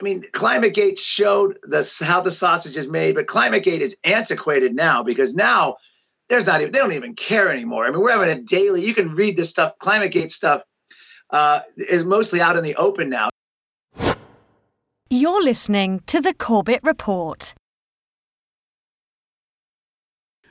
I mean, ClimateGate showed the, how the sausage is made, but ClimateGate is antiquated now because now there's not even, they don't even care anymore. I mean, we're having a daily, you can read this stuff, ClimateGate stuff uh, is mostly out in the open now. You're listening to the Corbett Report.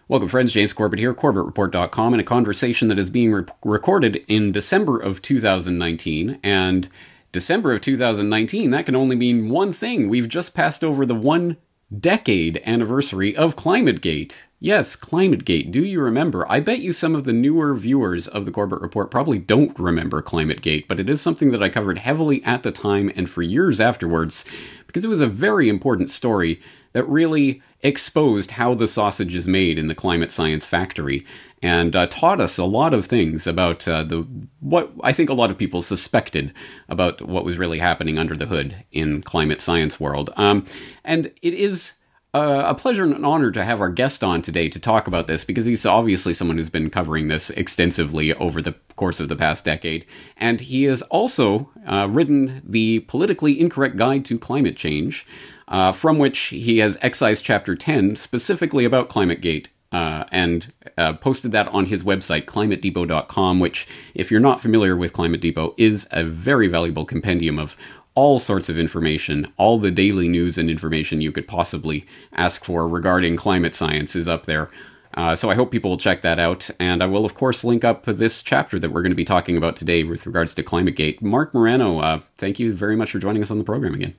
Welcome, friends. James Corbett here, CorbettReport.com, in a conversation that is being re- recorded in December of 2019. And December of 2019, that can only mean one thing. We've just passed over the one decade anniversary of ClimateGate. Yes, ClimateGate. Do you remember? I bet you some of the newer viewers of the Corbett Report probably don't remember ClimateGate, but it is something that I covered heavily at the time and for years afterwards because it was a very important story that really exposed how the sausage is made in the climate science factory and uh, taught us a lot of things about uh, the what I think a lot of people suspected about what was really happening under the hood in climate science world. Um, and it is uh, a pleasure and an honor to have our guest on today to talk about this because he's obviously someone who's been covering this extensively over the course of the past decade. And he has also uh, written the Politically Incorrect Guide to Climate Change, uh, from which he has excised chapter 10 specifically about ClimateGate. Uh, and uh, posted that on his website, climatedepot.com, which, if you're not familiar with Climate Depot, is a very valuable compendium of all sorts of information. All the daily news and information you could possibly ask for regarding climate science is up there. Uh, so I hope people will check that out. And I will, of course, link up this chapter that we're going to be talking about today with regards to ClimateGate. Marc Morano, uh, thank you very much for joining us on the program again.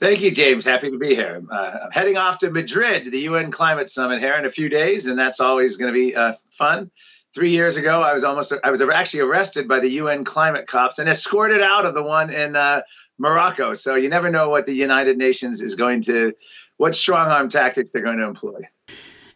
Thank you, James. Happy to be here. Uh, I'm heading off to Madrid, the UN Climate Summit here in a few days, and that's always going to be uh, fun. Three years ago, I was almost I was actually arrested by the UN climate cops and escorted out of the one in uh, Morocco. So you never know what the United Nations is going to, what strong arm tactics they're going to employ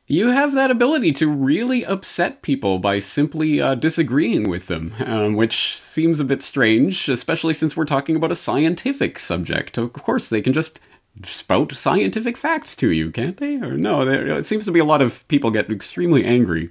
you have that ability to really upset people by simply uh, disagreeing with them, um, which seems a bit strange, especially since we're talking about a scientific subject. Of course, they can just spout scientific facts to you, can't they? Or no, it seems to be a lot of people get extremely angry.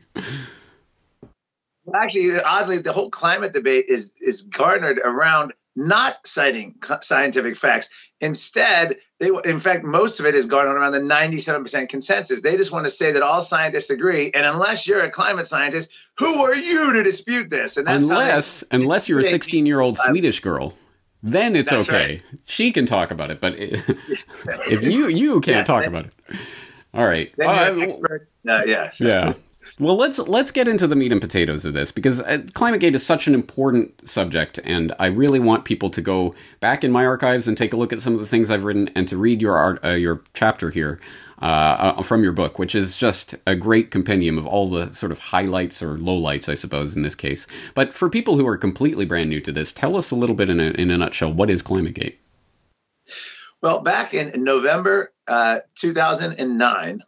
Well, actually, oddly, the whole climate debate is is garnered around not citing scientific facts. Instead, they, in fact, most of it is going on around the 97% consensus. They just want to say that all scientists agree, and unless you're a climate scientist, who are you to dispute this? And unless, they, unless you're a 16 year old Swedish girl, then it's okay. Right. She can talk about it, but if you you can't talk then, about it, all right. Then you're uh, expert. Yeah. So. Yeah. Well, let's let's get into the meat and potatoes of this because uh, ClimateGate is such an important subject, and I really want people to go back in my archives and take a look at some of the things I've written and to read your art, uh, your chapter here uh, uh, from your book, which is just a great compendium of all the sort of highlights or lowlights, I suppose, in this case. But for people who are completely brand new to this, tell us a little bit in a, in a nutshell what is ClimateGate. Well, back in November uh, 2009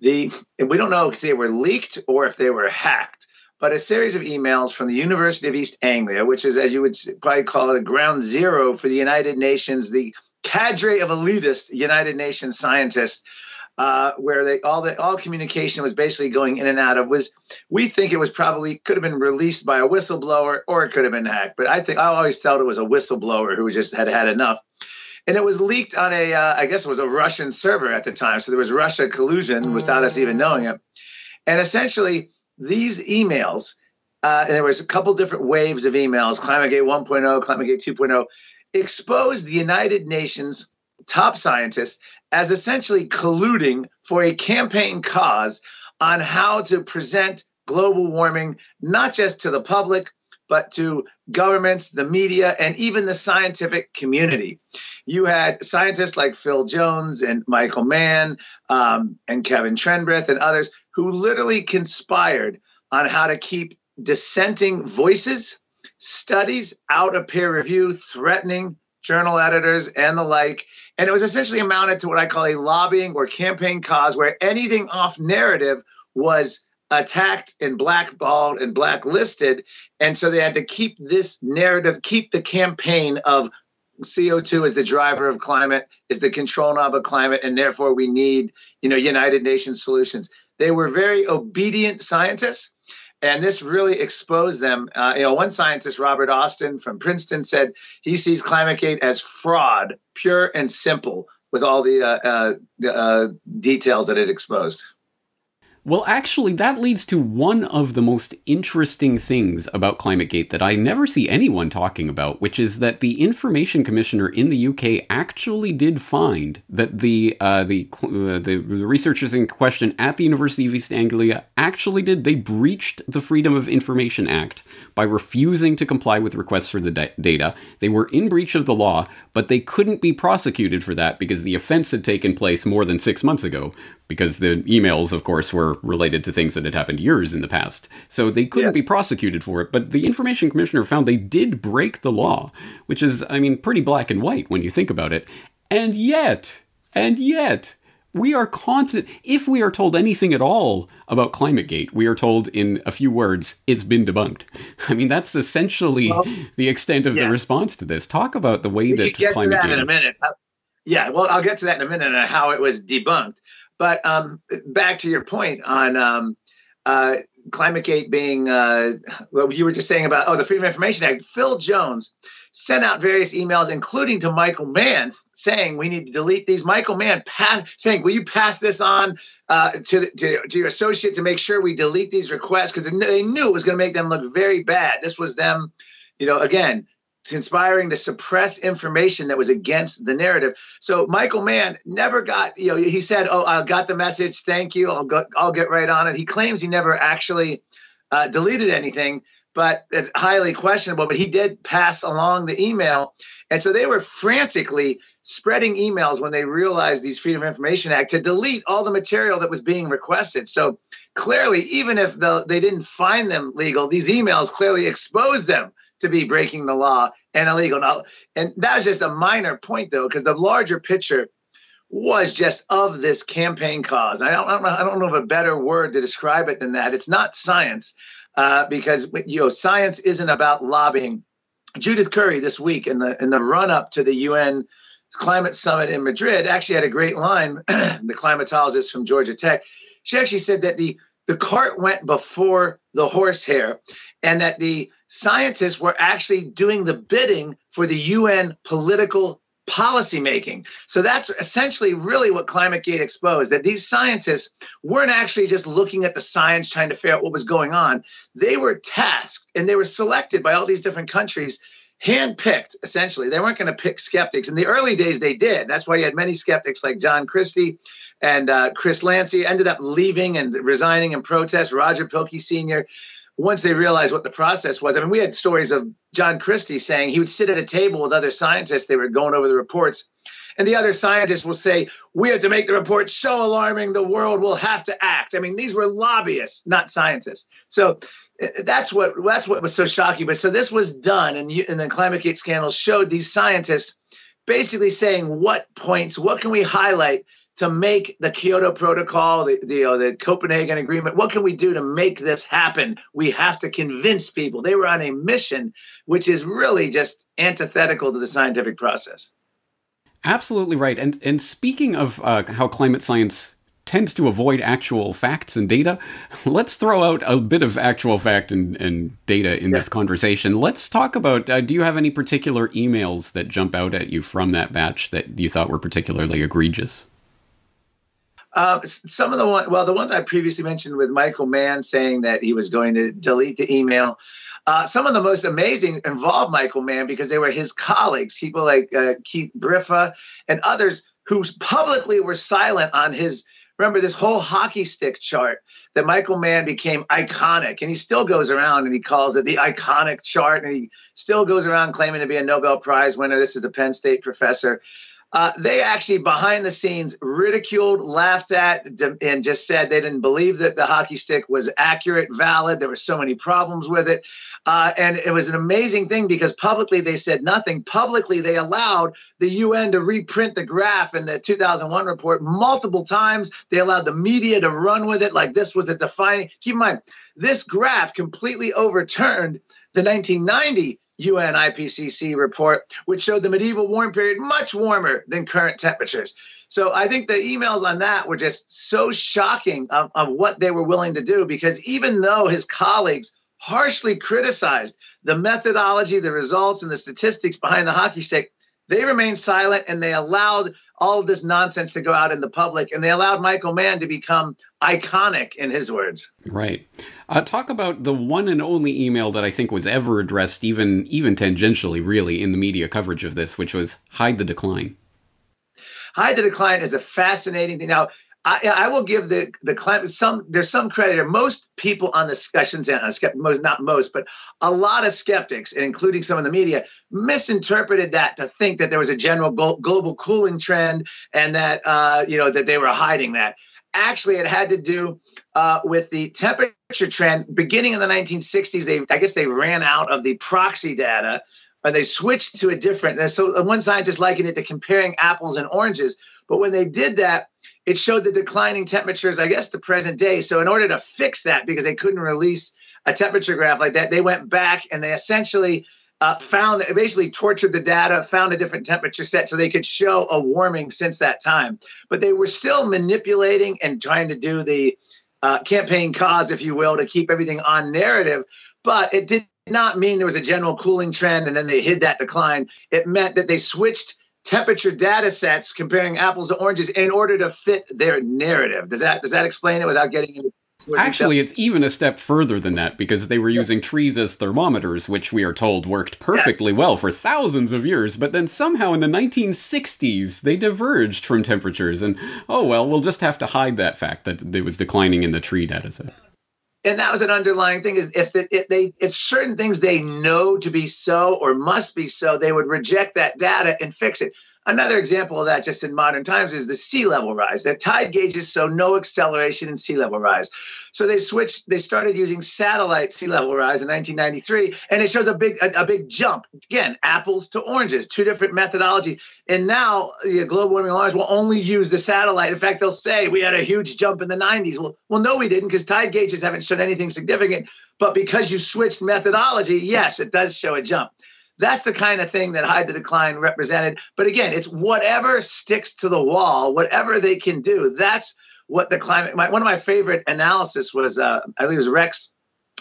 the we don't know if they were leaked or if they were hacked, but a series of emails from the University of East Anglia, which is, as you would probably call it, a ground zero for the United Nations, the cadre of elitist United Nations scientists, uh, where they all the all communication was basically going in and out of was we think it was probably could have been released by a whistleblower or it could have been hacked, but I think I always felt it was a whistleblower who just had had enough and it was leaked on a, uh, I guess it was a Russian server at the time. So there was Russia collusion without us even knowing it. And essentially, these emails, uh, and there was a couple different waves of emails, ClimateGate 1.0, ClimateGate 2.0, exposed the United Nations top scientists as essentially colluding for a campaign cause on how to present global warming, not just to the public, but to governments, the media, and even the scientific community. You had scientists like Phil Jones and Michael Mann um, and Kevin Trenberth and others who literally conspired on how to keep dissenting voices, studies out of peer review, threatening journal editors and the like. And it was essentially amounted to what I call a lobbying or campaign cause where anything off narrative was attacked and blackballed and blacklisted. And so they had to keep this narrative, keep the campaign of CO2 is the driver of climate, is the control knob of climate, and therefore we need, you know, United Nations solutions. They were very obedient scientists. And this really exposed them. Uh, you know, one scientist, Robert Austin from Princeton, said he sees ClimateGate as fraud, pure and simple, with all the uh, uh, uh details that it exposed. Well, actually, that leads to one of the most interesting things about ClimateGate that I never see anyone talking about, which is that the Information Commissioner in the UK actually did find that the uh, the, uh, the researchers in question at the University of East Anglia actually did they breached the Freedom of Information Act by refusing to comply with requests for the da- data. They were in breach of the law, but they couldn't be prosecuted for that because the offense had taken place more than six months ago because the emails, of course, were related to things that had happened years in the past. So they couldn't yes. be prosecuted for it. But the Information Commissioner found they did break the law, which is, I mean, pretty black and white when you think about it. And yet, and yet, we are constant. If we are told anything at all about ClimateGate, we are told in a few words, it's been debunked. I mean, that's essentially well, the extent of yeah. the response to this. Talk about the way that We get ClimateGate to that in a minute. Uh, Yeah, well, I'll get to that in a minute and how it was debunked. But um, back to your point on um, uh, ClimateGate being uh, what you were just saying about oh the Freedom of Information Act. Phil Jones sent out various emails, including to Michael Mann, saying we need to delete these. Michael Mann pass, saying, "Will you pass this on uh, to, the, to, to your associate to make sure we delete these requests?" Because they knew it was going to make them look very bad. This was them, you know, again conspiring to suppress information that was against the narrative. So Michael Mann never got, you know, he said, "Oh, I got the message. Thank you. I'll go. I'll get right on it." He claims he never actually uh, deleted anything, but it's highly questionable. But he did pass along the email, and so they were frantically spreading emails when they realized these Freedom of Information Act to delete all the material that was being requested. So clearly, even if the, they didn't find them legal, these emails clearly exposed them to be breaking the law and illegal. Now, and that was just a minor point, though, because the larger picture was just of this campaign cause. I don't, I don't, know, I don't know of a better word to describe it than that. It's not science, uh, because you know science isn't about lobbying. Judith Curry this week in the in the run up to the UN climate summit in Madrid actually had a great line. the climatologist from Georgia Tech, she actually said that the the cart went before the horsehair, and that the scientists were actually doing the bidding for the UN political policy making. So that's essentially really what ClimateGate exposed that these scientists weren't actually just looking at the science trying to figure out what was going on. They were tasked and they were selected by all these different countries handpicked essentially they weren't going to pick skeptics in the early days they did that's why you had many skeptics like john christy and uh, chris landsea ended up leaving and resigning in protest roger pielke senior once they realized what the process was, I mean, we had stories of John Christy saying he would sit at a table with other scientists. They were going over the reports. And the other scientists will say, We have to make the report so alarming, the world will have to act. I mean, these were lobbyists, not scientists. So uh, that's what that's what was so shocking. But so this was done, and, you, and the ClimateGate scandal showed these scientists basically saying what points, what can we highlight to make the Kyoto Protocol, the, the, you know, the Copenhagen Agreement? What can we do to make this happen? We have to convince people. They were on a mission, which is really just antithetical to the scientific process. Absolutely right. And and speaking of uh, how climate science tends to avoid actual facts and data, let's throw out a bit of actual fact and, and data in yeah. this conversation. Let's talk about uh, do you have any particular emails that jump out at you from that batch that you thought were particularly egregious? Uh, some of the one, well, the ones I previously mentioned with Michael Mann saying that he was going to delete the email. Uh, some of the most amazing involved Michael Mann because they were his colleagues, people like uh, Keith Briffa and others who publicly were silent on his. Remember this whole hockey stick chart that Michael Mann became iconic, and he still goes around and he calls it the iconic chart, and he still goes around claiming to be a Nobel Prize winner. This is the Penn State professor. Uh, they actually behind the scenes ridiculed, laughed at, and just said they didn't believe that the hockey stick was accurate, valid. There were so many problems with it. Uh, and it was an amazing thing because publicly they said nothing. Publicly, they allowed the UN to reprint the graph in the 2001 report multiple times. They allowed the media to run with it like this was a defining. Keep in mind, this graph completely overturned the 1990 UN IPCC report, which showed the medieval warm period much warmer than current temperatures. So I think the emails on that were just so shocking of, of what they were willing to do because even though his colleagues harshly criticized the methodology, the results, and the statistics behind the hockey stick, they remained silent and they allowed all this nonsense to go out in the public and they allowed Michael Mann to become iconic in his words. Right. Uh, talk about the one and only email that I think was ever addressed, even even tangentially, really, in the media coverage of this, which was hide the decline. Hide the decline is a fascinating thing. Now, I, I, will give the the climate some. There's some credit. Most people on the discussions, and most not most, but a lot of skeptics, including some of the media, misinterpreted that to think that there was a general global cooling trend and that uh, you know that they were hiding that. Actually, it had to do uh, with the temperature trend beginning in the 1960s. They, I guess, they ran out of the proxy data and they switched to a different. So one scientist likened it to comparing apples and oranges. But when they did that, it showed the declining temperatures, I guess, to present day. So in order to fix that, because they couldn't release a temperature graph like that, they went back and they essentially uh, found that basically tortured the data, found a different temperature set so they could show a warming since that time. But they were still manipulating and trying to do the uh, campaign cause, if you will, to keep everything on narrative. But it did not mean there was a general cooling trend and then they hid that decline. It meant that they switched temperature data sets comparing apples to oranges in order to fit their narrative. Does that does that explain it without getting into Actually, it's even a step further than that because they were using trees as thermometers, which we are told worked perfectly yes. well for thousands of years. But then somehow in the 1960s, they diverged from temperatures. And oh, well, we'll just have to hide that fact that it was declining in the tree data set and that was an underlying thing is if it, they if certain things they know to be so or must be so they would reject that data and fix it Another example of that, just in modern times, is the sea level rise. That tide gauges so no acceleration in sea level rise. So they switched. They started using satellite sea level rise in 1993, and it shows a big a, a big jump. Again, apples to oranges, two different methodologies. And now the global warming alarms will only use the satellite. In fact, they'll say we had a huge jump in the 90s. Well, well, no, we didn't, because tide gauges haven't shown anything significant. But because you switched methodology, yes, it does show a jump. That's the kind of thing that Hide the Decline represented. But again, it's whatever sticks to the wall, whatever they can do. That's what the climate. My, one of my favorite analysis was, uh, I think it was Rex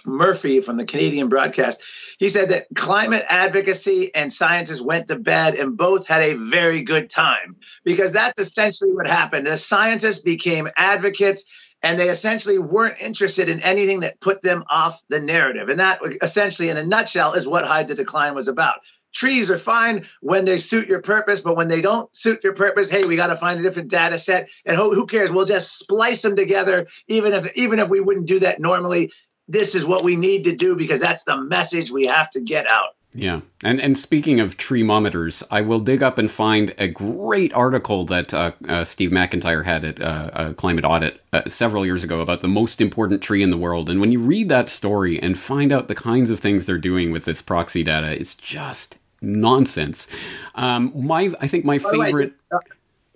Murphy from the Canadian broadcast. He said that climate advocacy and scientists went to bed and both had a very good time because that's essentially what happened. The scientists became advocates and they essentially weren't interested in anything that put them off the narrative. And that essentially, in a nutshell, is what Hide the Decline was about. Trees are fine when they suit your purpose, but when they don't suit your purpose, hey, we got to find a different data set. And who, who cares? We'll just splice them together, even if even if we wouldn't do that normally. This is what we need to do because that's the message we have to get out. Yeah, and and speaking of treemometers, I will dig up and find a great article that uh, uh, Steve McIntyre had at uh, Climate Audit uh, several years ago about the most important tree in the world. And when you read that story and find out the kinds of things they're doing with this proxy data, it's just nonsense. Um, my, I think my favorite. Way, just, well,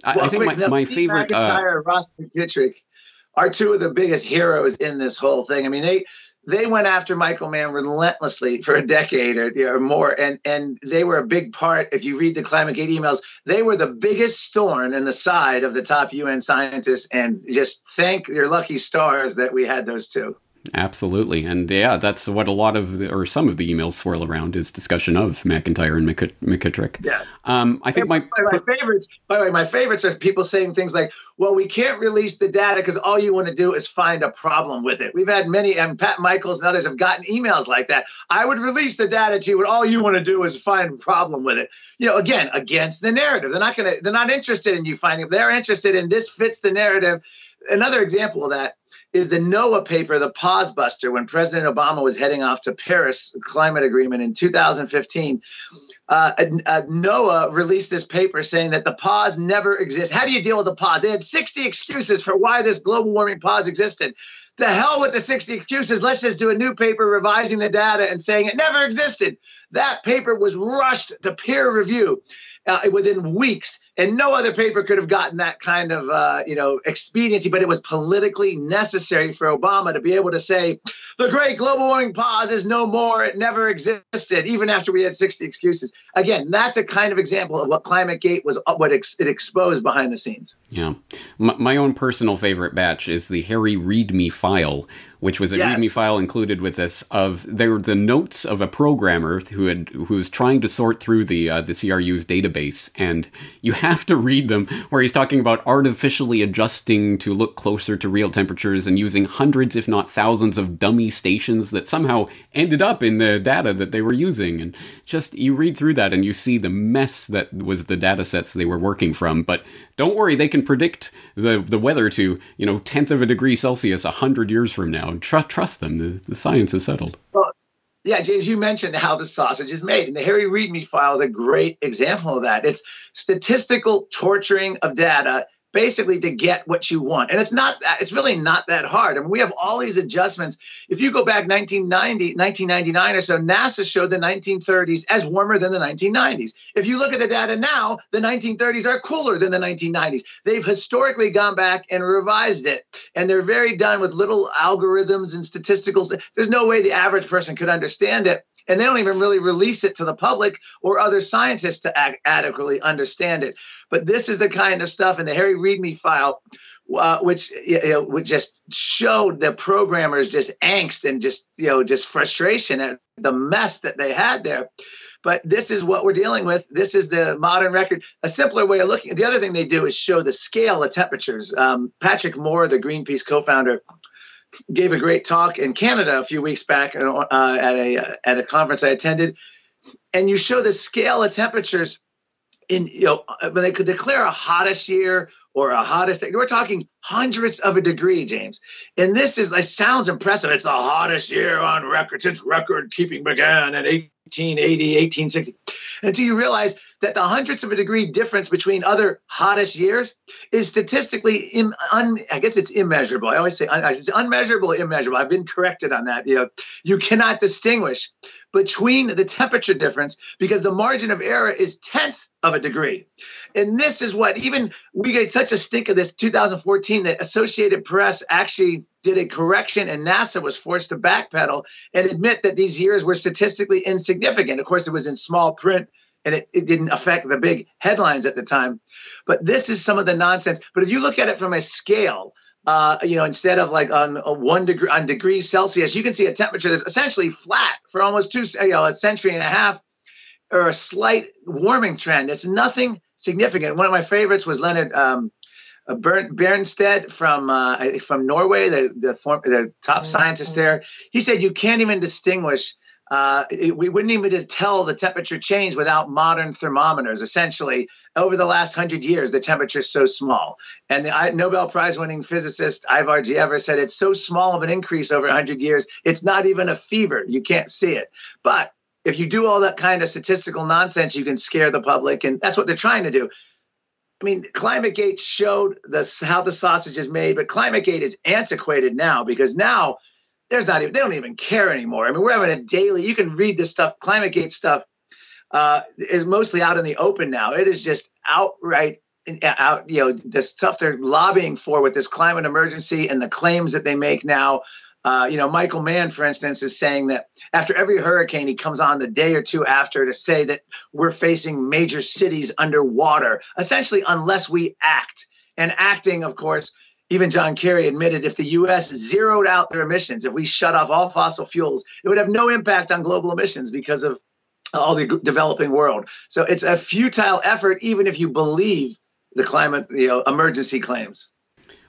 I, think quick, my, my Steve favorite. Uh, McIntyre, Ross McKitrick are two of the biggest heroes in this whole thing. I mean, they they went after Michael Mann relentlessly for a decade or, know, more, and and they were a big part. If you read the Climate Gate emails, they were the biggest thorn in the side of the top UN scientists. And just thank your lucky stars that we had those two. Absolutely, and yeah, that's what a lot of the, or some of the emails swirl around is discussion of McIntyre and McKitrick. Yeah, um, I think my my favorites. By the way, my favorites are people saying things like, "Well, we can't release the data because all you want to do is find a problem with it." We've had many, and Pat Michaels and others have gotten emails like that. I would release the data to you, but all you want to do is find a problem with it. You know, again, against the narrative. They're not going to. They're not interested in you finding. They're interested in this fits the narrative. Another example of that is the NOAA paper, the Pause Buster, when President Obama was heading off to Paris climate agreement in 2015. Uh, uh, NOAA released this paper saying that the pause never exists. How do you deal with the pause? They had 60 excuses for why this global warming pause existed. The hell with the 60 excuses. Let's just do a new paper revising the data and saying it never existed. That paper was rushed to peer review. uh, within weeks and no other paper could have gotten that kind of uh, you know expediency but it was politically necessary for obama to be able to say the great global warming pause is no more it never existed even after we had 60 excuses again that's a kind of example of what climate gate was uh, what ex- it exposed behind the scenes yeah my, my own personal favorite batch is the harry readme file which was a yes. README file included with this. Of there were the notes of a programmer who had who was trying to sort through the uh, the CRU's database, and you have to read them where he's talking about artificially adjusting to look closer to real temperatures and using hundreds, if not thousands, of dummy stations that somehow ended up in the data that they were using, and just you read through that and you see the mess that was the data sets they were working from. But don't worry, they can predict the the weather to you know tenth of a degree Celsius a hundred years from now. Tr- trust them. The, the science is settled. Well, yeah, James, you mentioned how the sausage is made, and the Harry Readme file is a great example of that. It's statistical torturing of data basically to get what you want. And it's not that, it's really not that hard. I mean, we have all these adjustments. If you go back 1990, 1999 or so, NASA showed the 1930s as warmer than the 1990s. If you look at the data now, the 1930s are cooler than the 1990s. They've historically gone back and revised it. And they're very done with little algorithms and statisticals. There's no way the average person could understand it and they don't even really release it to the public or other scientists to adequately understand it. But this is the kind of stuff in the Harry Readme file, uh, which you know, would just showed the programmers just angst and just you know just frustration at the mess that they had there. But this is what we're dealing with. This is the modern record. A simpler way of looking. The other thing they do is show the scale of temperatures. Um, Patrick Moore, the Greenpeace co-founder, gave a great talk in Canada a few weeks back uh, at a at a conference I attended, and you show the scale of temperatures in you know when they could declare a hottest year or a hottest we're talking hundreds of a degree james. And this is like sounds impressive. It's the hottest year on record since record keeping began in 1880 1860 And until you realize that the hundredths of a degree difference between other hottest years is statistically Im, un, I guess it's immeasurable. I always say un, it's unmeasurable, immeasurable. I've been corrected on that. You know, you cannot distinguish between the temperature difference because the margin of error is tenths of a degree. And this is what even we get such a stink of this 2014 that Associated Press actually did a correction and NASA was forced to backpedal and admit that these years were statistically insignificant. Of course, it was in small print and it, it didn't affect the big headlines at the time. But this is some of the nonsense. But if you look at it from a scale, uh, you know, instead of like on a one degree on degrees Celsius, you can see a temperature that's essentially flat for almost two, you know, a century and a half, or a slight warming trend. It's nothing significant. One of my favorites was Leonard um, uh, from uh, from Norway, the the, form, the top scientist there. He said you can't even distinguish uh, it, we wouldn't even be to tell the temperature change without modern thermometers. Essentially, over the last hundred years, the temperature is so small. And the Nobel Prize winning physicist Ivar Giaever said it's so small of an increase over 100 years, it's not even a fever. You can't see it. But if you do all that kind of statistical nonsense, you can scare the public. And that's what they're trying to do. I mean, ClimateGate showed the, how the sausage is made, but ClimateGate is antiquated now because now there's not even they don't even care anymore. I mean, we're having a daily. You can read this stuff. ClimateGate stuff uh, is mostly out in the open now. It is just outright out. You know, the stuff they're lobbying for with this climate emergency and the claims that they make now. Uh, you know, Michael Mann, for instance, is saying that after every hurricane, he comes on the day or two after to say that we're facing major cities underwater, essentially, unless we act. And acting, of course, even John Kerry admitted if the U.S. zeroed out their emissions, if we shut off all fossil fuels, it would have no impact on global emissions because of all the developing world. So it's a futile effort, even if you believe the climate you know, emergency claims.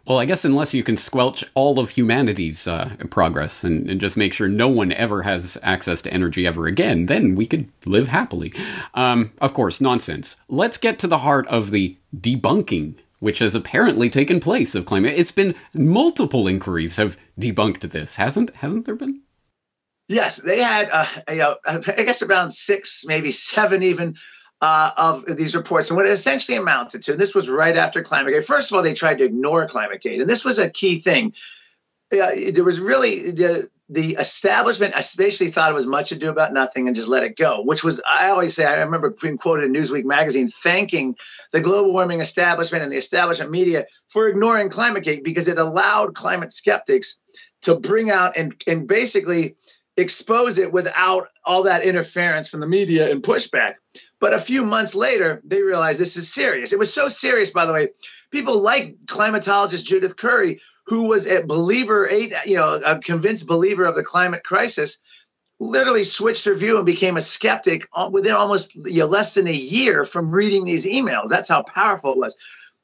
Well, I guess unless you can squelch all of humanity's uh, progress and, and, just make sure no one ever has access to energy ever again, then we could live happily. Um, of course, nonsense. Let's get to the heart of the debunking which has apparently taken place of climate. It's been multiple inquiries have debunked this, hasn't hasn't there been? Yes, they had, uh, know, I guess around six, maybe seven, even uh, of these reports. And what it essentially amounted to, and this was right after ClimateGate. First of all, they tried to ignore climate ClimateGate, and this was a key thing. Uh, there was really the the establishment especially thought it was much ado about nothing and just let it go, which was, I always say, I remember being quoted in Newsweek magazine thanking the global warming establishment and the establishment media for ignoring ClimateGate because it allowed climate skeptics to bring out and, and basically expose it without all that interference from the media and pushback. But a few months later, they realized this is serious. It was so serious, by the way. People like climatologist Judith Curry, who was a believer, you know, a convinced believer of the climate crisis, literally switched her view and became a skeptic within almost you know, less than a year from reading these emails. That's how powerful it was.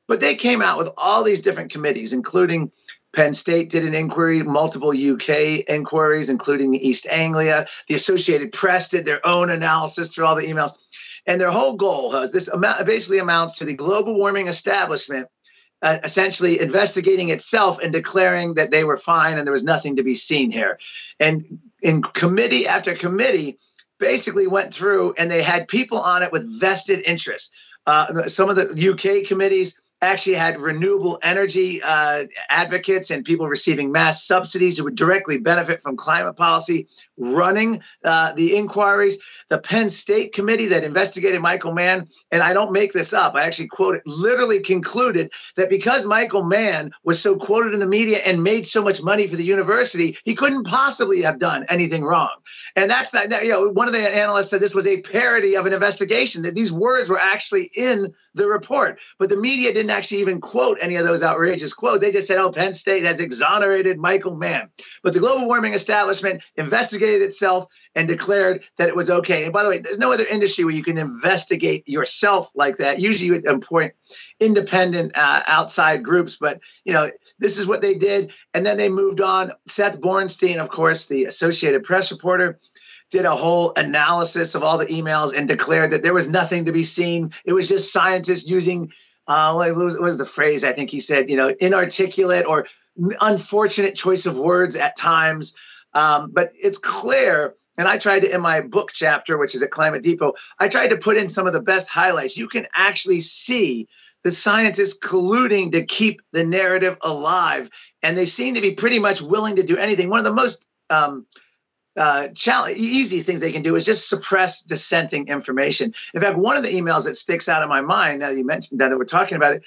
But they came out with all these different committees, including Penn State did an inquiry, multiple UK inquiries, including East Anglia. The Associated Press did their own analysis through all the emails. And their whole goal was this basically amounts to the global warming establishment uh, essentially investigating itself and declaring that they were fine and there was nothing to be seen here. And in committee after committee, basically went through and they had people on it with vested interests. Uh, some of the UK committees actually had renewable energy uh, advocates and people receiving mass subsidies who would directly benefit from climate policy running uh, the inquiries. The Penn State committee that investigated Michael Mann, and I don't make this up, I actually quote it, literally concluded that because Michael Mann was so quoted in the media and made so much money for the university, he couldn't possibly have done anything wrong. And that's not, you know, one of the analysts said this was a parody of an investigation, that these words were actually in the report. But the media didn't actually even quote any of those outrageous quotes. They just said, oh, Penn State has exonerated Michael Mann. But the global warming establishment investigated itself and declared that it was okay. And by the way, there's no other industry where you can investigate yourself like that. Usually you would appoint independent uh, outside groups, but you know, this is what they did. And then they moved on. Seth Borenstein, of course, the Associated Press reporter, did a whole analysis of all the emails and declared that there was nothing to be seen. It was just scientists using uh, what was, what was the phrase? I think he said, you know, inarticulate or unfortunate choice of words at times. Um, but it's clear, and I tried to in my book chapter, which is at Climate Depot, I tried to put in some of the best highlights. You can actually see the scientists colluding to keep the narrative alive, and they seem to be pretty much willing to do anything. One of the most um, uh, easy things they can do is just suppress dissenting information. In fact, one of the emails that sticks out in my mind, now you mentioned that we're talking about it,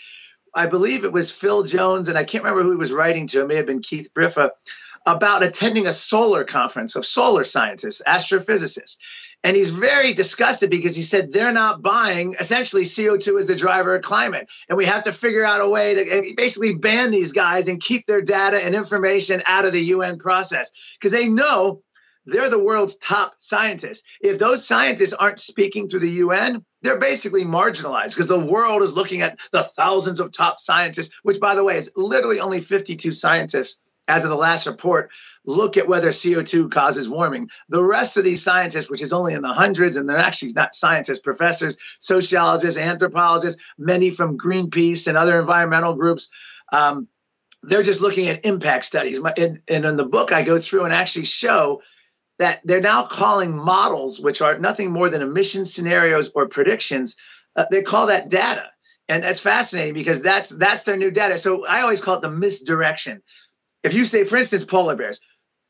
I believe it was Phil Jones, and I can't remember who he was writing to. It may have been Keith Briffa about attending a solar conference of solar scientists, astrophysicists. And he's very disgusted because he said they're not buying essentially CO2 as the driver of climate. And we have to figure out a way to basically ban these guys and keep their data and information out of the UN process because they know they're the world's top scientists. If those scientists aren't speaking through the UN, they're basically marginalized because the world is looking at the thousands of top scientists, which, by the way, is literally only 52 scientists as of the last report, look at whether CO2 causes warming. The rest of these scientists, which is only in the hundreds, and they're actually not scientists, professors, sociologists, anthropologists, many from Greenpeace and other environmental groups, um, they're just looking at impact studies. And, and in the book, I go through and actually show that they're now calling models, which are nothing more than emission scenarios or predictions, uh, they call that data. And that's fascinating because that's that's their new data. So I always call it the misdirection. If you say, for instance, polar bears,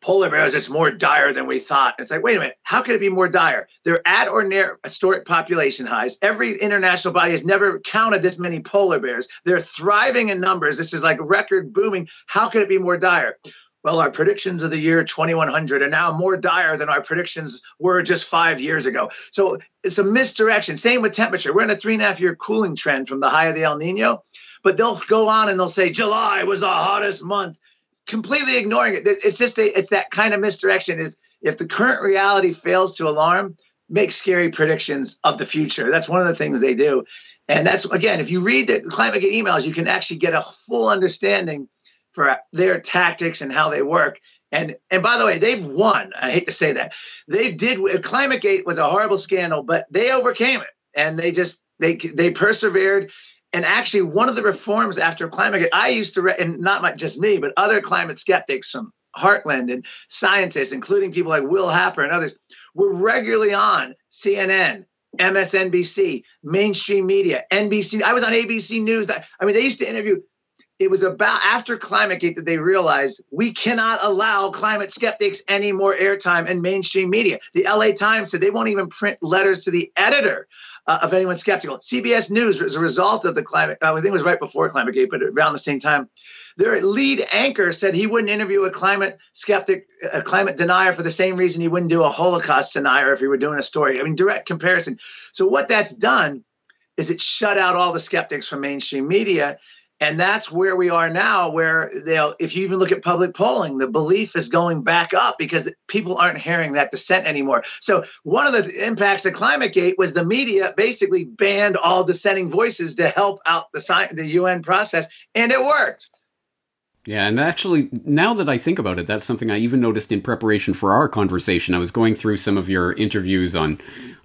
polar bears, it's more dire than we thought. It's like, wait a minute, how could it be more dire? They're at or near historic population highs. Every international body has never counted this many polar bears. They're thriving in numbers. This is like record booming. How could it be more dire? well, our predictions of the year 2100 are now more dire than our predictions were just five years ago. So it's a misdirection. Same with temperature. We're in a three and a half year cooling trend from the high of the El Nino, but they'll go on and they'll say July was the hottest month, completely ignoring it. It's just a, it's that kind of misdirection. If if the current reality fails to alarm, make scary predictions of the future. That's one of the things they do. And that's again, if you read the climate emails, you can actually get a full understanding for their tactics and how they work. And and by the way, they've won. I hate to say that. They did. ClimateGate was a horrible scandal, but they overcame it, and they just they they persevered. And actually, one of the reforms after ClimateGate, I used to, and not just me, but other climate skeptics from Heartland and scientists, including people like Will Happer and others, were regularly on CNN, MSNBC, mainstream media, NBC. I was on ABC News. I, I mean, they used to interview it was about after ClimateGate that they realized we cannot allow climate skeptics any more airtime in mainstream media. The LA Times said they won't even print letters to the editor uh, of anyone skeptical. CBS News, as a result of the climate, uh, I think it was right before ClimateGate, but around the same time, their lead anchor said he wouldn't interview a climate skeptic, a climate denier for the same reason he wouldn't do a Holocaust denier if he were doing a story. I mean, direct comparison. So what that's done is it shut out all the skeptics from mainstream media and that's where we are now where they'll if you even look at public polling the belief is going back up because people aren't hearing that dissent anymore so one of the impacts of climategate was the media basically banned all dissenting voices to help out the the un process and it worked yeah, and actually, now that I think about it, that's something I even noticed in preparation for our conversation. I was going through some of your interviews on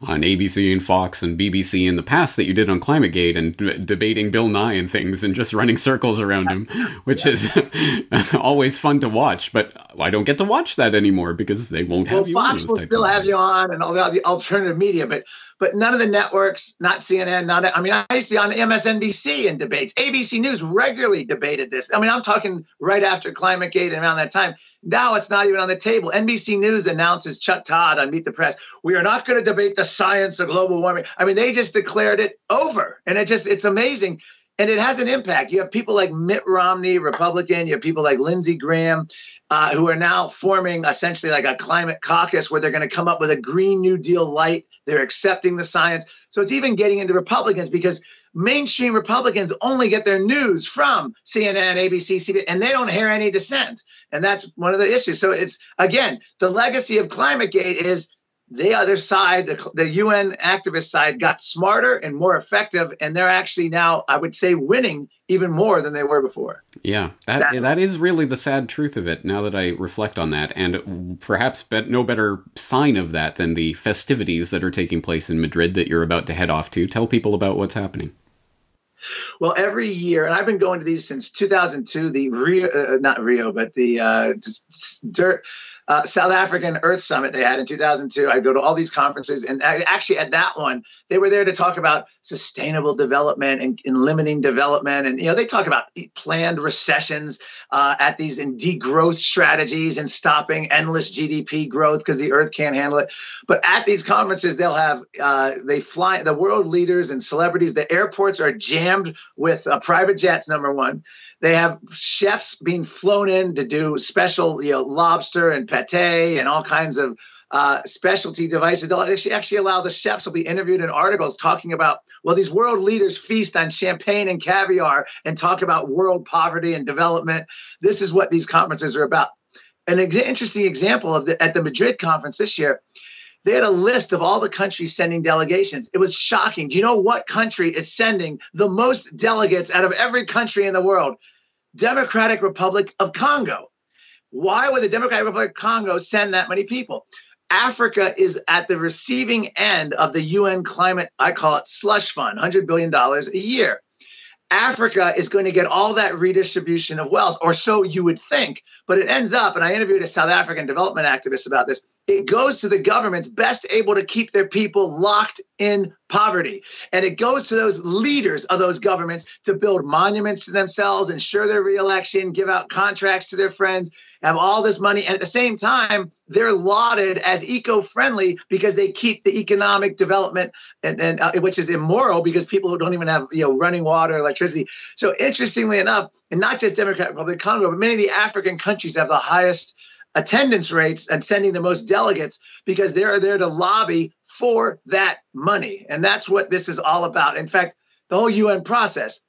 on ABC and Fox and BBC in the past that you did on ClimateGate and d- debating Bill Nye and things and just running circles around him, which is always fun to watch. But I don't get to watch that anymore because they won't have well, you. Fox will still have you on and all the alternative media, but but none of the networks, not CNN, not I mean, I used to be on MSNBC in debates. ABC News regularly debated this. I mean, I'm talking right after ClimateGate and around that time. Now it's not even on the table. NBC News announces Chuck Todd on Meet the Press. We are not going to debate the science of global warming. I mean, they just declared it over, and it just it's amazing. And it has an impact. You have people like Mitt Romney, Republican. You have people like Lindsey Graham uh, who are now forming essentially like a climate caucus where they're going to come up with a Green New Deal light. They're accepting the science. So it's even getting into Republicans because mainstream Republicans only get their news from CNN, ABC, CBS, and they don't hear any dissent. And that's one of the issues. So it's, again, the legacy of ClimateGate is the other side, the, the, UN activist side, got smarter and more effective, and they're actually now, I would say, winning even more than they were before. Yeah, that exactly. that is really the sad truth of it. Now that I reflect on that, and perhaps be- no better sign of that than the festivities that are taking place in Madrid that you're about to head off to. Tell people about what's happening. Well, every year, and I've been going to these since 2002. The Rio, uh, not Rio, but the uh, dirt uh, South African Earth Summit they had in 2002. I go to all these conferences, and actually at that one, they were there to talk about sustainable development and, and limiting development, and you know they talk about planned recessions uh, at these and degrowth strategies and stopping endless GDP growth because the Earth can't handle it. But at these conferences, they'll have uh, they fly the world leaders and celebrities. The airports are jammed with uh, private jets. Number one. They have chefs being flown in to do special, you know, lobster and pate and all kinds of uh, specialty devices. They'll actually, actually allow the chefs will be interviewed in articles talking about, well, these world leaders feast on champagne and caviar and talk about world poverty and development. This is what these conferences are about. An ex- interesting example of the, at the Madrid conference this year, they had a list of all the countries sending delegations. It was shocking. Do you know what country is sending the most delegates out of every country in the world? Democratic Republic of Congo. Why would the Democratic Republic of Congo send that many people? Africa is at the receiving end of the UN climate, I call it slush fund, $100 billion a year. Africa is going to get all that redistribution of wealth, or so you would think. But it ends up, and I interviewed a South African development activist about this, it goes to the governments best able to keep their people locked in poverty. And it goes to those leaders of those governments to build monuments to themselves, ensure their reelection, give out contracts to their friends, have all this money. And at the same time, they're lauded as eco-friendly because they keep the economic development, and, and uh, which is immoral because people who don't even have you know running water, electricity. So interestingly enough, and not just Democratic Republic of Congo, but many of the African countries have the highest attendance rates and sending the most delegates because they're there to lobby for that money. And that's what this is all about. In fact, the whole UN process,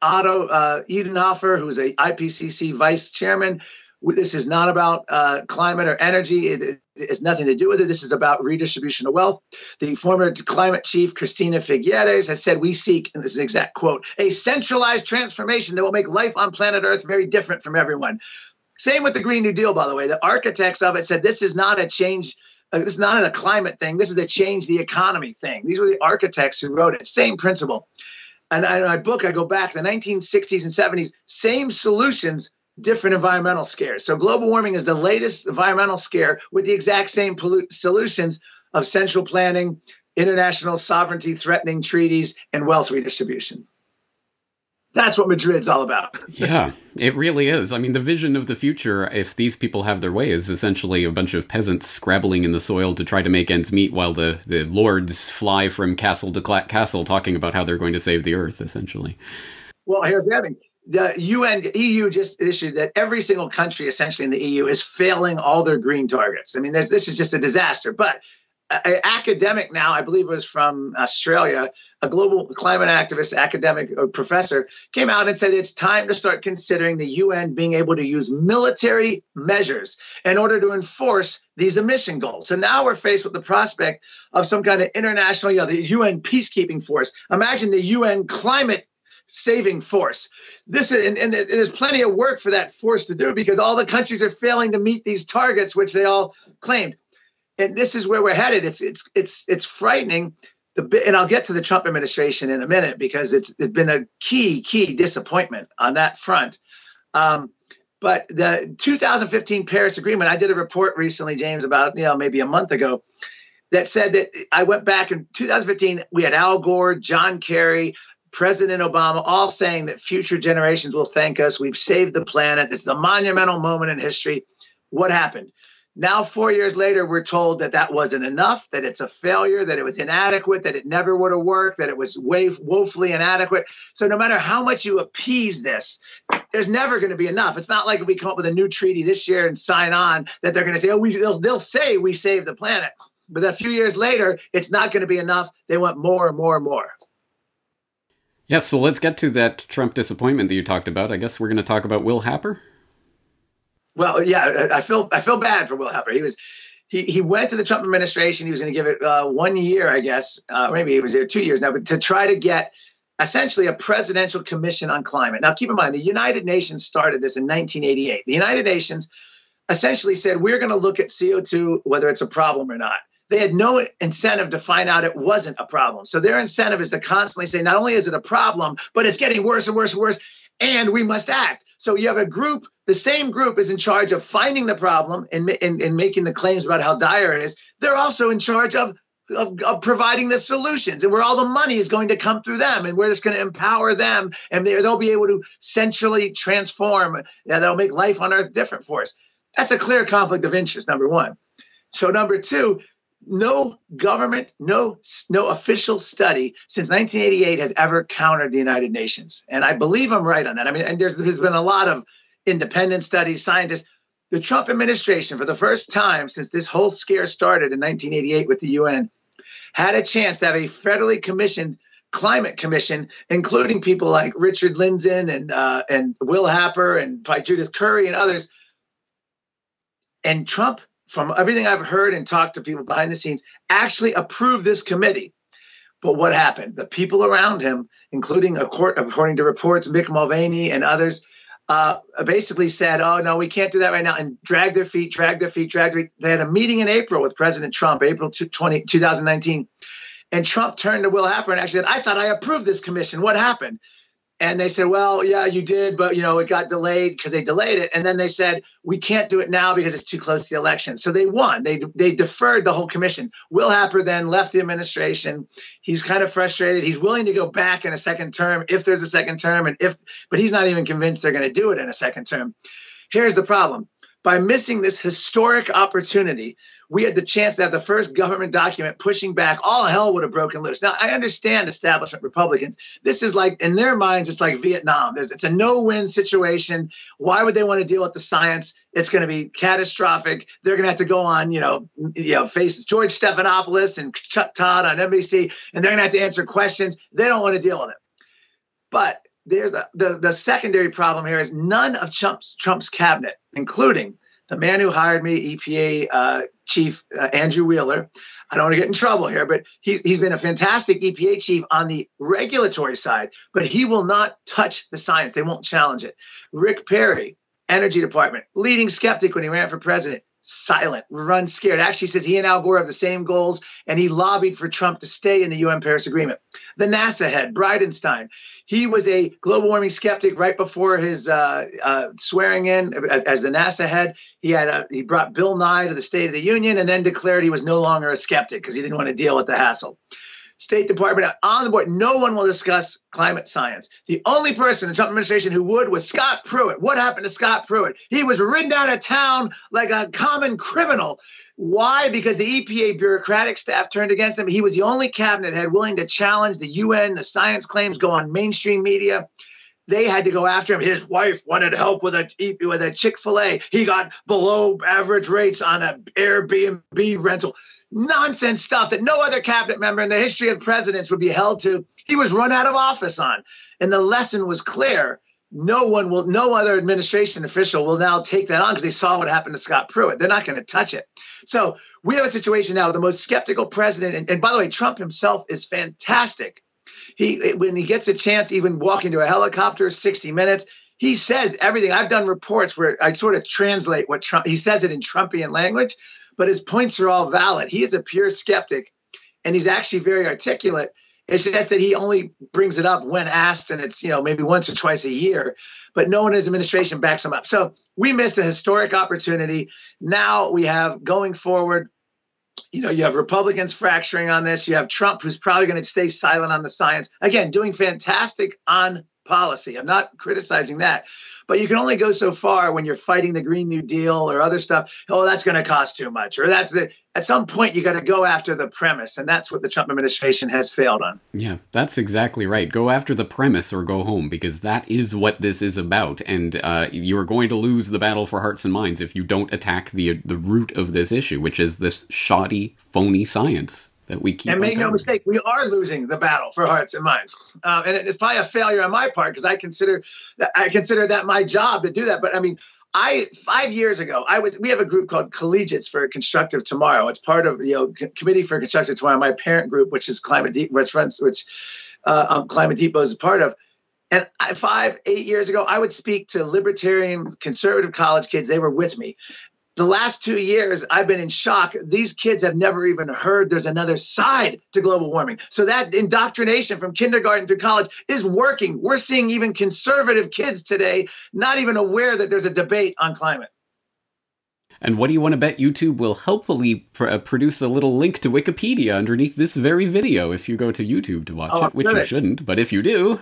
Otto uh, Edenhofer, who's a IPCC vice chairman, this is not about uh, climate or energy. It, it, has nothing to do with it. This is about redistribution of wealth. The former climate chief, Christiana Figueres, has said, We seek, and this is an exact quote, a centralized transformation that will make life on planet Earth very different from everyone. Same with the Green New Deal, by the way. The architects of it said this is not a change. Uh, this is not a climate thing. This is a change the economy thing. These were the architects who wrote it. Same principle. And in my book, I go back to the 1960s and 70s. Same solutions, different environmental scares. So global warming is the latest environmental scare with the exact same pollu- solutions of central planning, international sovereignty threatening treaties, and wealth redistribution. That's what Madrid's all about. yeah, it really is. I mean, the vision of the future, if these people have their way, is essentially a bunch of peasants scrabbling in the soil to try to make ends meet while the, the lords fly from castle to castle talking about how they're going to save the earth, essentially. Well, here's the other thing. The UN, EU just issued that every single country essentially in the EU is failing all their green targets. I mean, this is just a disaster. But an academic now, I believe it was from Australia, a global climate activist, academic uh, professor, came out and said it's time to start considering the UN being able to use military measures in order to enforce these emission goals. So now we're faced with the prospect of some kind of international, you know, the UN peacekeeping force. Imagine the UN climate saving force. This is, and, and, there's plenty of work for that force to do because all the countries are failing to meet these targets, which they all claimed and this is where we're headed. It's it's it's it's frightening. The and I'll get to the Trump administration in a minute because it's it's been a key key disappointment on that front. Um, but the 2015 Paris Agreement, I did a report recently, James, about you know maybe a month ago, that said that I went back in 2015. We had Al Gore, John Kerry, President Obama, all saying that future generations will thank us. We've saved the planet. This is a monumental moment in history. What happened? Now, four years later, we're told that that wasn't enough, that it's a failure, that it was inadequate, that it never would have worked, that it was woefully inadequate. So, no matter how much you appease this, there's never going to be enough. It's not like if we come up with a new treaty this year and sign on that they're going to say, oh, we, they'll, they'll say we saved the planet. But a few years later, it's not going to be enough. They want more and more and more. Yeah, so let's get to that Trump disappointment that you talked about. I guess we're going to talk about Will Happer. Well, yeah, I feel I feel bad for Will Happer. He was he he went to the Trump administration. He was going to give it uh, one year, I guess, uh, maybe he was two years now, but to try to get essentially a presidential commission on climate. Now, keep in mind, the United Nations started this in 1988. The United Nations essentially said we're going to look at CO2 whether it's a problem or not. They had no incentive to find out it wasn't a problem. So their incentive is to constantly say not only is it a problem, but it's getting worse and worse and worse and we must act. So you have a group, the same group is in charge of finding the problem and, and, and making the claims about how dire it is. They're also in charge of, of, of, providing the solutions and where all the money is going to come through them and where it's going to empower them and they'll be able to centrally transform. Yeah, that'll make life on earth different for us. That's a clear conflict of interest, number one. So, number two, no government, no no official study since 1988 has ever countered the United Nations, and I believe I'm right on that. I mean, and there's, there's been a lot of independent studies, scientists. The Trump administration, for the first time since this whole scare started in 1988 with the UN, had a chance to have a federally commissioned climate commission, including people like Richard Lindzen and uh, and Will Happer and by Judith Curry and others. And Trump from everything I've heard and talked to people behind the scenes, actually approved this committee. But what happened? The people around him, including a court, according to reports, Mick Mulvaney and others, uh, basically said, "Oh no, we can't do that right now," and dragged their feet, dragged their feet, dragged their feet. They had a meeting in April with President Trump, April 20, 2019, and Trump turned to Will Happer and actually said, "I thought I approved this commission. What happened?" And they said, well, yeah, you did, but you know, it got delayed because they delayed it. And then they said, we can't do it now because it's too close to the election. So they won. They they deferred the whole commission. Will Happer then left the administration. He's kind of frustrated. He's willing to go back in a second term if there's a second term, and if, but he's not even convinced they're going to do it in a second term. Here's the problem by missing this historic opportunity, we had the chance to have the first government document pushing back. All hell would have broken loose. Now, I understand establishment Republicans. This is like, in their minds, it's like Vietnam. There's, it's a no win situation. Why would they want to deal with the science? It's going to be catastrophic. They're going to have to go on, you know, you know, face George Stephanopoulos and Chuck Todd on NBC, and they're going to have to answer questions. They don't want to deal with it. But there's the, the, the secondary problem here is none of Trump's Trump's cabinet, including the man who hired me, EPA uh, chief uh, Andrew Wheeler. I don't want to get in trouble here, but he's, he's been a fantastic EPA chief on the regulatory side, but he will not touch the science. They won't challenge it. Rick Perry, Energy Department, leading skeptic when he ran for president, silent, run scared. Actually says he and Al Gore have the same goals, and he lobbied for Trump to stay in the UN Paris Agreement. The NASA head, Bridenstine, he was a global warming skeptic right before his uh, uh, swearing in as the NASA head. He had a, he brought Bill Nye to the State of the Union and then declared he was no longer a skeptic because he didn't want to deal with the hassle. State Department on the board. No one will discuss climate science. The only person in the Trump administration who would was Scott Pruitt. What happened to Scott Pruitt? He was ridden out of town like a common criminal. Why? Because the EPA bureaucratic staff turned against him. He was the only cabinet head willing to challenge the UN, the science claims, go on mainstream media they had to go after him. His wife wanted help with a with a Chick Fil A. He got below average rates on an Airbnb rental. Nonsense stuff that no other cabinet member in the history of presidents would be held to. He was run out of office on, and the lesson was clear. No one will, no other administration official will now take that on because they saw what happened to Scott Pruitt. They're not going to touch it. So we have a situation now with the most skeptical president. And, and by the way, Trump himself is fantastic he when he gets a chance, even walk into a helicopter, 60 minutes, he says everything. I've done reports where I sort of translate what Trump he says it in Trumpian language, but his points are all valid. He is a pure skeptic, and he's actually very articulate. It's just that he only brings it up when asked, and it's you know maybe once or twice a year. But no one in his administration backs him up. So we missed a historic opportunity. Now we have going forward you know, you have Republicans fracturing on this. You have Trump, who's probably going to stay silent on the science. Again, doing fantastic on policy. I'm not criticizing that. But you can only go so far when you're fighting the Green New Deal or other stuff. Oh, that's going to cost too much. Or that's the, at some point, you got to go after the premise. And that's what the Trump administration has failed on. Yeah, that's exactly right. Go after the premise or go home because that is what this is about. And uh, you are going to lose the battle for hearts and minds if you don't attack the, the root of this issue, which is this shoddy, phony science that we keep. And make no mistake, we are losing the battle for hearts and minds, uh, and it's probably a failure on my part because I consider that I consider that my job to do that. But I mean, I five years ago, I was. We have a group called Collegiates for Constructive Tomorrow. It's part of you know Committee for Constructive Tomorrow, my parent group, which is Climate Deep, which runs, which uh, um, Climate Depot is a part of. And I, five, eight years ago, I would speak to libertarian, conservative college kids. They were with me the last two years, I've been in shock. These kids have never even heard there's another side to global warming. So that indoctrination from kindergarten through college is working. We're seeing even conservative kids today not even aware that there's a debate on climate. And what do you want to bet YouTube will helpfully pr- uh, produce a little link to Wikipedia underneath this very video if you go to YouTube to watch oh, it, which you shouldn't. But if you do,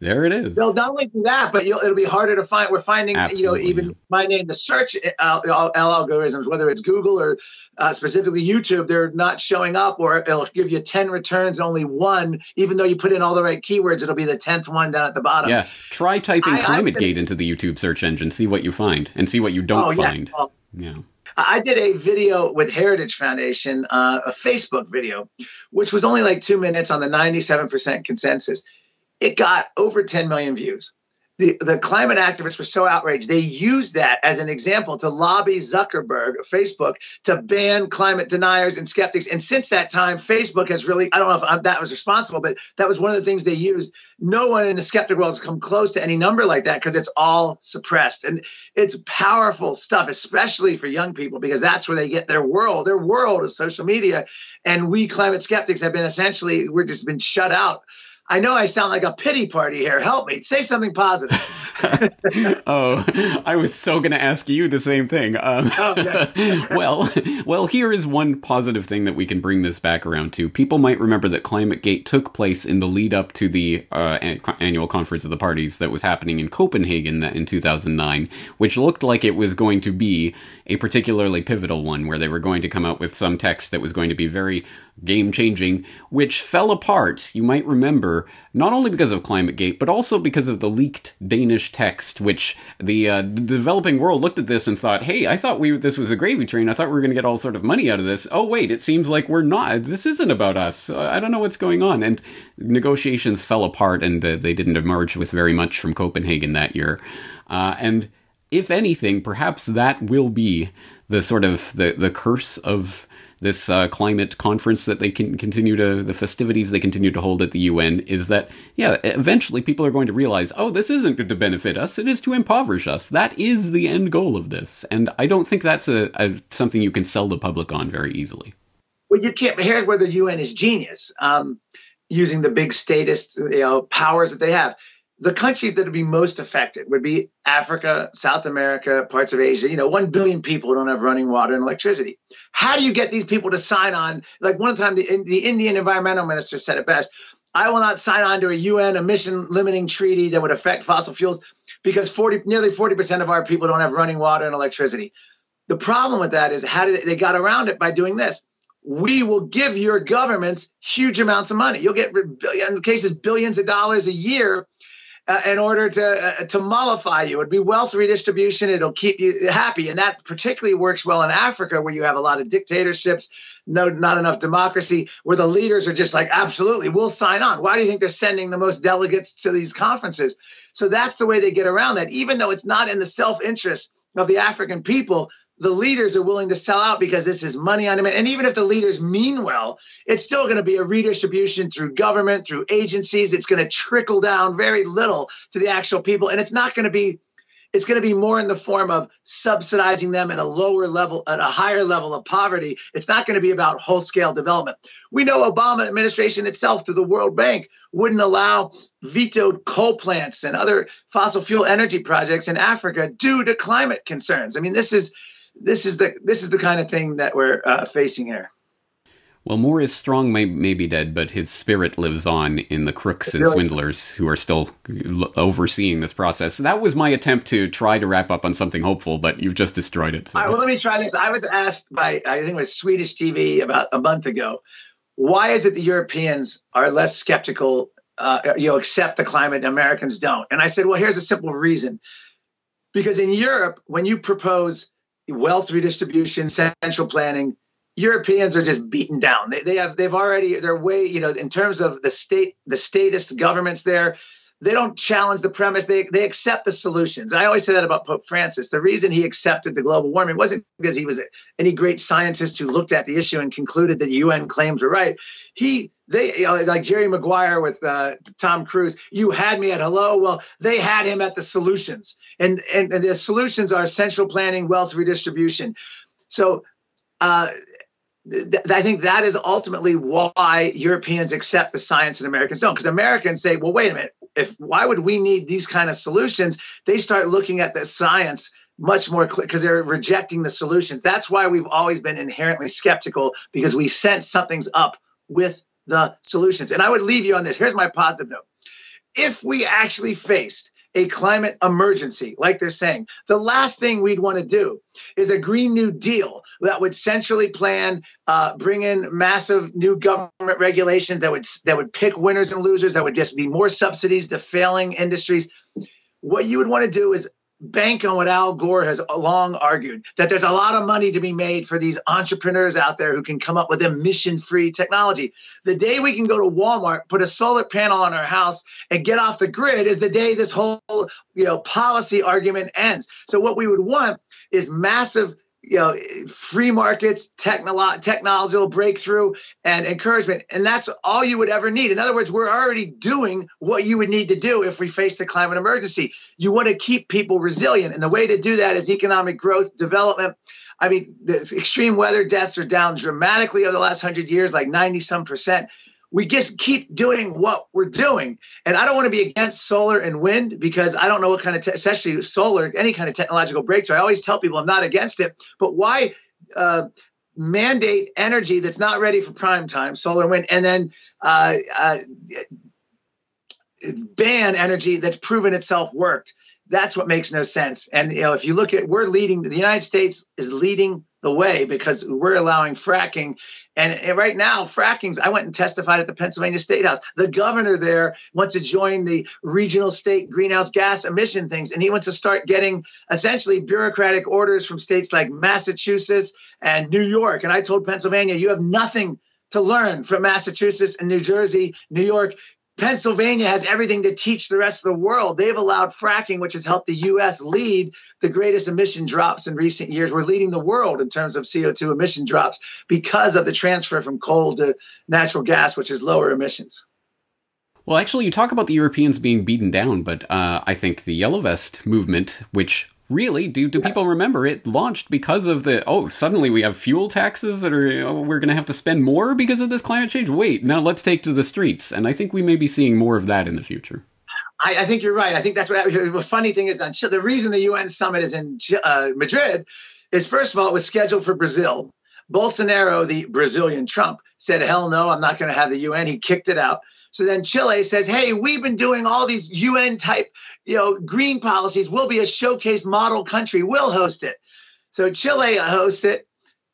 there it is. They'll not only do that, but it'll be harder to find. We're finding, Absolutely. you know, even my name, the search uh, algorithms, whether it's Google or uh, specifically YouTube, they're not showing up, or it'll give you ten returns, only one, even though you put in all the right keywords, it'll be the tenth one down at the bottom. Yeah, try typing I, ClimateGate into the YouTube search engine, see what you find, and see what you don't oh, find. Yeah. Well, yeah. I did a video with Heritage Foundation, uh, a Facebook video, which was only like two minutes on the 97% consensus. It got over 10 million views the, climate activists were so outraged. They used that as an example to lobby zuckerberg facebook to ban climate deniers and skeptics. And since that time facebook has really i don't know if I'm, that was responsible but that was one of the things they used. No one in the skeptic world has come close to any number like that because it's all suppressed. And it's powerful stuff especially for young people because that's where they get their world. Their world is social media. And we climate skeptics have been essentially we're just been shut out I know I sound like a pity party here. Help me. Say something positive. oh, I was so going to ask you the same thing. Um, oh, well, well, here is one positive thing that we can bring this back around to. People might remember that ClimateGate took place in the lead up to the uh, annual conference of the parties that was happening in Copenhagen in 2009, which looked like it was going to be a particularly pivotal one where they were going to come out with some text that was going to be very game changing, which fell apart, you might remember, not only because of ClimateGate, but also because of the leaked Danish text, which the, uh, the developing world looked at this and thought, hey, I thought we this was a gravy train. I thought we were going to get all sort of money out of this. Oh, wait, it seems like we're not. This isn't about us. I don't know what's going on. And negotiations fell apart and uh, they didn't emerge with very much from Copenhagen that year. Uh, and if anything, perhaps that will be the sort of the, the curse of this uh, climate conference that they can continue to the festivities they continue to hold at the UN is that yeah eventually people are going to realize oh this isn't going to benefit us it is to impoverish us that is the end goal of this and I don't think that's a, a something you can sell the public on very easily. Well, you can't. But here's where the UN is genius, um, using the big statist you know powers that they have the countries that would be most affected would be Africa, South America, parts of Asia. You know, 1 billion people don't have running water and electricity. How do you get these people to sign on? Like one time, the, the Indian environmental minister said it best I will not sign on to a UN emission limiting treaty that would affect fossil fuels because 40, nearly 40% of our people don't have running water and electricity. The problem with that is how did they, they got around it by doing this we will give your governments huge amounts of money. You'll get, in cases, billions of dollars a year uh, in order to uh, to mollify you. It'd be wealth redistribution. It'll keep you happy, and that particularly works well in Africa, where you have a lot of dictatorships, no, not enough democracy, where the leaders are just like, absolutely, we'll sign on. Why do you think they're sending the most delegates to these conferences? So that's the way they get around that, even though it's not in the self interest of the African people the leaders are willing to sell out because this is money on demand. And even if the leaders mean well, it's still going to be a redistribution through government, through agencies. It's going to trickle down very little to the actual people. And it's not going to be it's going to be more in the form of subsidizing them at a lower level, at a higher level of poverty. It's not going to be about whole scale development. We know Obama administration itself through the World Bank wouldn't allow vetoed coal plants and other fossil fuel energy projects in Africa due to climate concerns. I mean, this is this is the this is the kind of thing that we're uh, facing here. Well, Maurice Strong may, may be dead, but his spirit lives on in the crooks and swindlers who are still overseeing this process. That was my attempt to try to wrap up on something hopeful, but you've just destroyed it. So. well, let me try this. I was asked by, I think it was Swedish TV about a month ago, why is it the Europeans are less skeptical, uh, you know, accept the climate and Americans don't? And I said, well, here's a simple reason. Because in Europe, when you propose wealth redistribution, central planning. Europeans are just beaten down. They, they have they've already they're way you know in terms of the state the statist governments there. They don't challenge the premise. They they accept the solutions. I always say that about Pope Francis. The reason he accepted the global warming wasn't because he was any great scientist who looked at the issue and concluded that the UN claims were right. He they you know, like Jerry Maguire with uh, Tom Cruise. You had me at hello. Well, they had him at the solutions, and and, and the solutions are central planning, wealth redistribution. So. Uh, I think that is ultimately why Europeans accept the science and Americans don't. Because Americans say, well, wait a minute, if why would we need these kind of solutions? They start looking at the science much more because they're rejecting the solutions. That's why we've always been inherently skeptical because we sense something's up with the solutions. And I would leave you on this. Here's my positive note. If we actually faced a climate emergency, like they're saying, the last thing we'd want to do is a Green New Deal that would centrally plan, uh, bring in massive new government regulations that would that would pick winners and losers, that would just be more subsidies to failing industries. What you would want to do is bank on what Al Gore has long argued that there's a lot of money to be made for these entrepreneurs out there who can come up with emission free technology. The day we can go to Walmart, put a solar panel on our house and get off the grid is the day this whole you know policy argument ends. So what we would want is massive you know, free markets, technolo- technological breakthrough, and encouragement. And that's all you would ever need. In other words, we're already doing what you would need to do if we face the climate emergency. You want to keep people resilient. And the way to do that is economic growth, development. I mean, the extreme weather deaths are down dramatically over the last hundred years, like 90 some percent we just keep doing what we're doing. And I don't want to be against solar and wind because I don't know what kind of, te- especially solar, any kind of technological breakthrough. I always tell people I'm not against it, but why uh, mandate energy that's not ready for prime time, solar and wind, and then uh, uh, ban energy that's proven itself worked? That's what makes no sense. And you know, if you look at, we're leading. The United States is leading the way because we're allowing fracking. And right now, fracking's, I went and testified at the Pennsylvania State House. The governor there wants to join the regional state greenhouse gas emission things. And he wants to start getting essentially bureaucratic orders from states like Massachusetts and New York. And I told Pennsylvania, you have nothing to learn from Massachusetts and New Jersey, New York. Pennsylvania has everything to teach the rest of the world. They've allowed fracking, which has helped the U.S. lead the greatest emission drops in recent years. We're leading the world in terms of CO2 emission drops because of the transfer from coal to natural gas, which is lower emissions. Well, actually, you talk about the Europeans being beaten down, but uh, I think the Yellow Vest movement, which really do do yes. people remember it launched because of the oh suddenly we have fuel taxes that are you know, we're going to have to spend more because of this climate change wait now let's take to the streets and i think we may be seeing more of that in the future I, I, think you're right. I think that's what the funny thing is on. The reason the UN summit is in uh, Madrid is first of all, it was scheduled for Brazil. Bolsonaro, the Brazilian Trump, said, hell no, I'm not going to have the UN. He kicked it out. So then Chile says, hey, we've been doing all these UN type, you know, green policies. We'll be a showcase model country. We'll host it. So Chile hosts it.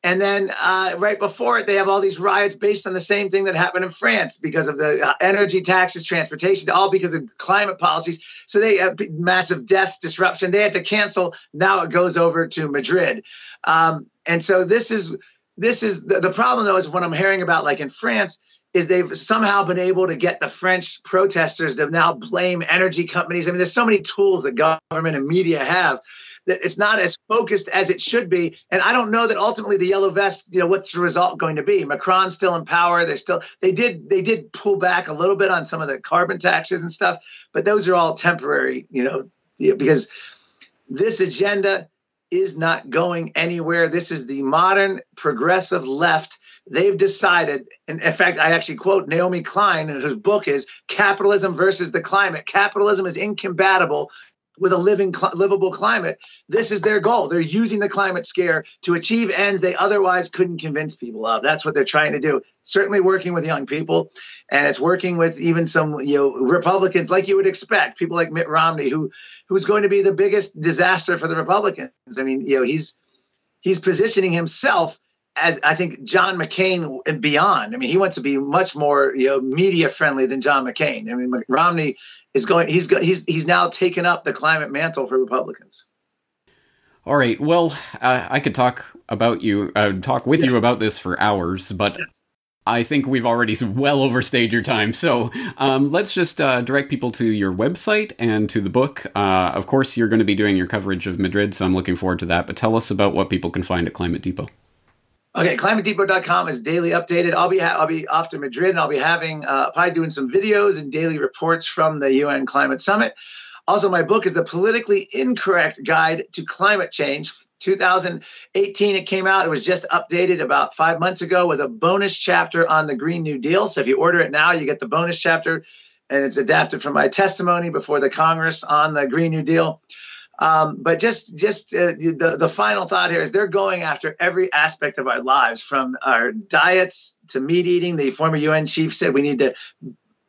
And then uh, right before it, they have all these riots based on the same thing that happened in France because of the uh, energy taxes, transportation, all because of climate policies. So they have massive death disruption. They had to cancel. Now it goes over to Madrid. Um, and so this is this is the, the problem though is what I'm hearing about like in France is they've somehow been able to get the French protesters to now blame energy companies. I mean, there's so many tools that government and media have that it's not as focused as it should be. And I don't know that ultimately the yellow vest, you know, what's the result going to be? Macron's still in power. They still they did they did pull back a little bit on some of the carbon taxes and stuff, but those are all temporary, you know, because this agenda is not going anywhere. This is the modern progressive left. They've decided, and in fact, I actually quote Naomi Klein, whose book is Capitalism versus the Climate. Capitalism is incompatible with a living livable climate this is their goal. They're using the climate scare to achieve ends they otherwise couldn't convince people of. That's what they're trying to do. Certainly working with young people and it's working with even some you know republicans like you would expect people like mitt romney who who's going to be the biggest disaster for the republicans. I mean you know he's he's positioning himself as I think John McCain and beyond. I mean, he wants to be much more you know media friendly than John McCain. I mean, Romney is going. He's go, he's he's now taken up the climate mantle for Republicans. All right. Well, uh, I could talk about you, uh, talk with yeah. you about this for hours, but yes. I think we've already well overstayed your time. So um, let's just uh, direct people to your website and to the book. Uh, of course, you're going to be doing your coverage of Madrid, so I'm looking forward to that. But tell us about what people can find at Climate Depot. Okay, climatedepot.com is daily updated. I'll be ha- I'll be off to Madrid and I'll be having uh, probably doing some videos and daily reports from the UN Climate Summit. Also, my book is the politically incorrect guide to climate change. 2018 it came out. It was just updated about five months ago with a bonus chapter on the Green New Deal. So if you order it now, you get the bonus chapter, and it's adapted from my testimony before the Congress on the Green New Deal. Um, but just just uh, the the final thought here is they're going after every aspect of our lives, from our diets to meat eating. The former UN chief said we need to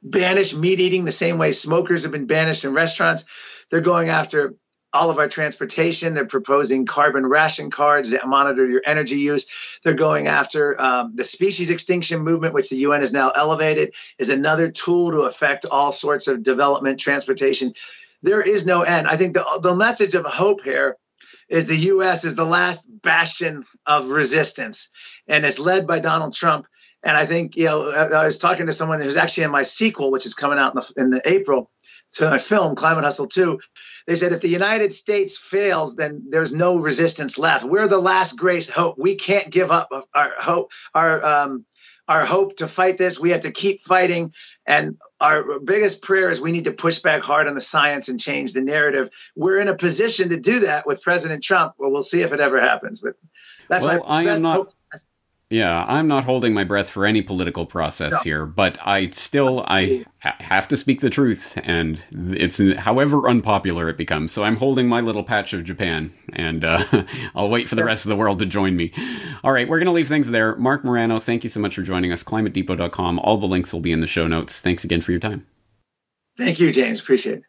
banish meat eating the same way smokers have been banished in restaurants. They're going after all of our transportation. They're proposing carbon ration cards that monitor your energy use. They're going after um, the species extinction movement, which the UN has now elevated, is another tool to affect all sorts of development, transportation there is no end. I think the the message of hope here is the U.S. is the last bastion of resistance, and it's led by Donald Trump. And I think you know I was talking to someone who's actually in my sequel, which is coming out in the, in the April to my film Climate Hustle 2. They said if the United States fails, then there's no resistance left. We're the last grace hope. We can't give up our hope, our um, our hope to fight this. We have to keep fighting. And our biggest prayer is we need to push back hard on the science and change the narrative. We're in a position to do that with President Trump. Well, we'll see if it ever happens. But that's well, my I am not. Hope. Yeah, I'm not holding my breath for any political process no. here, but I still I ha- have to speak the truth, and it's however unpopular it becomes. So I'm holding my little patch of Japan, and uh, I'll wait for the rest of the world to join me. All right, we're gonna leave things there. Marc Morano, thank you so much for joining us. ClimateDepot.com. All the links will be in the show notes. Thanks again for your time. Thank you, James. Appreciate it.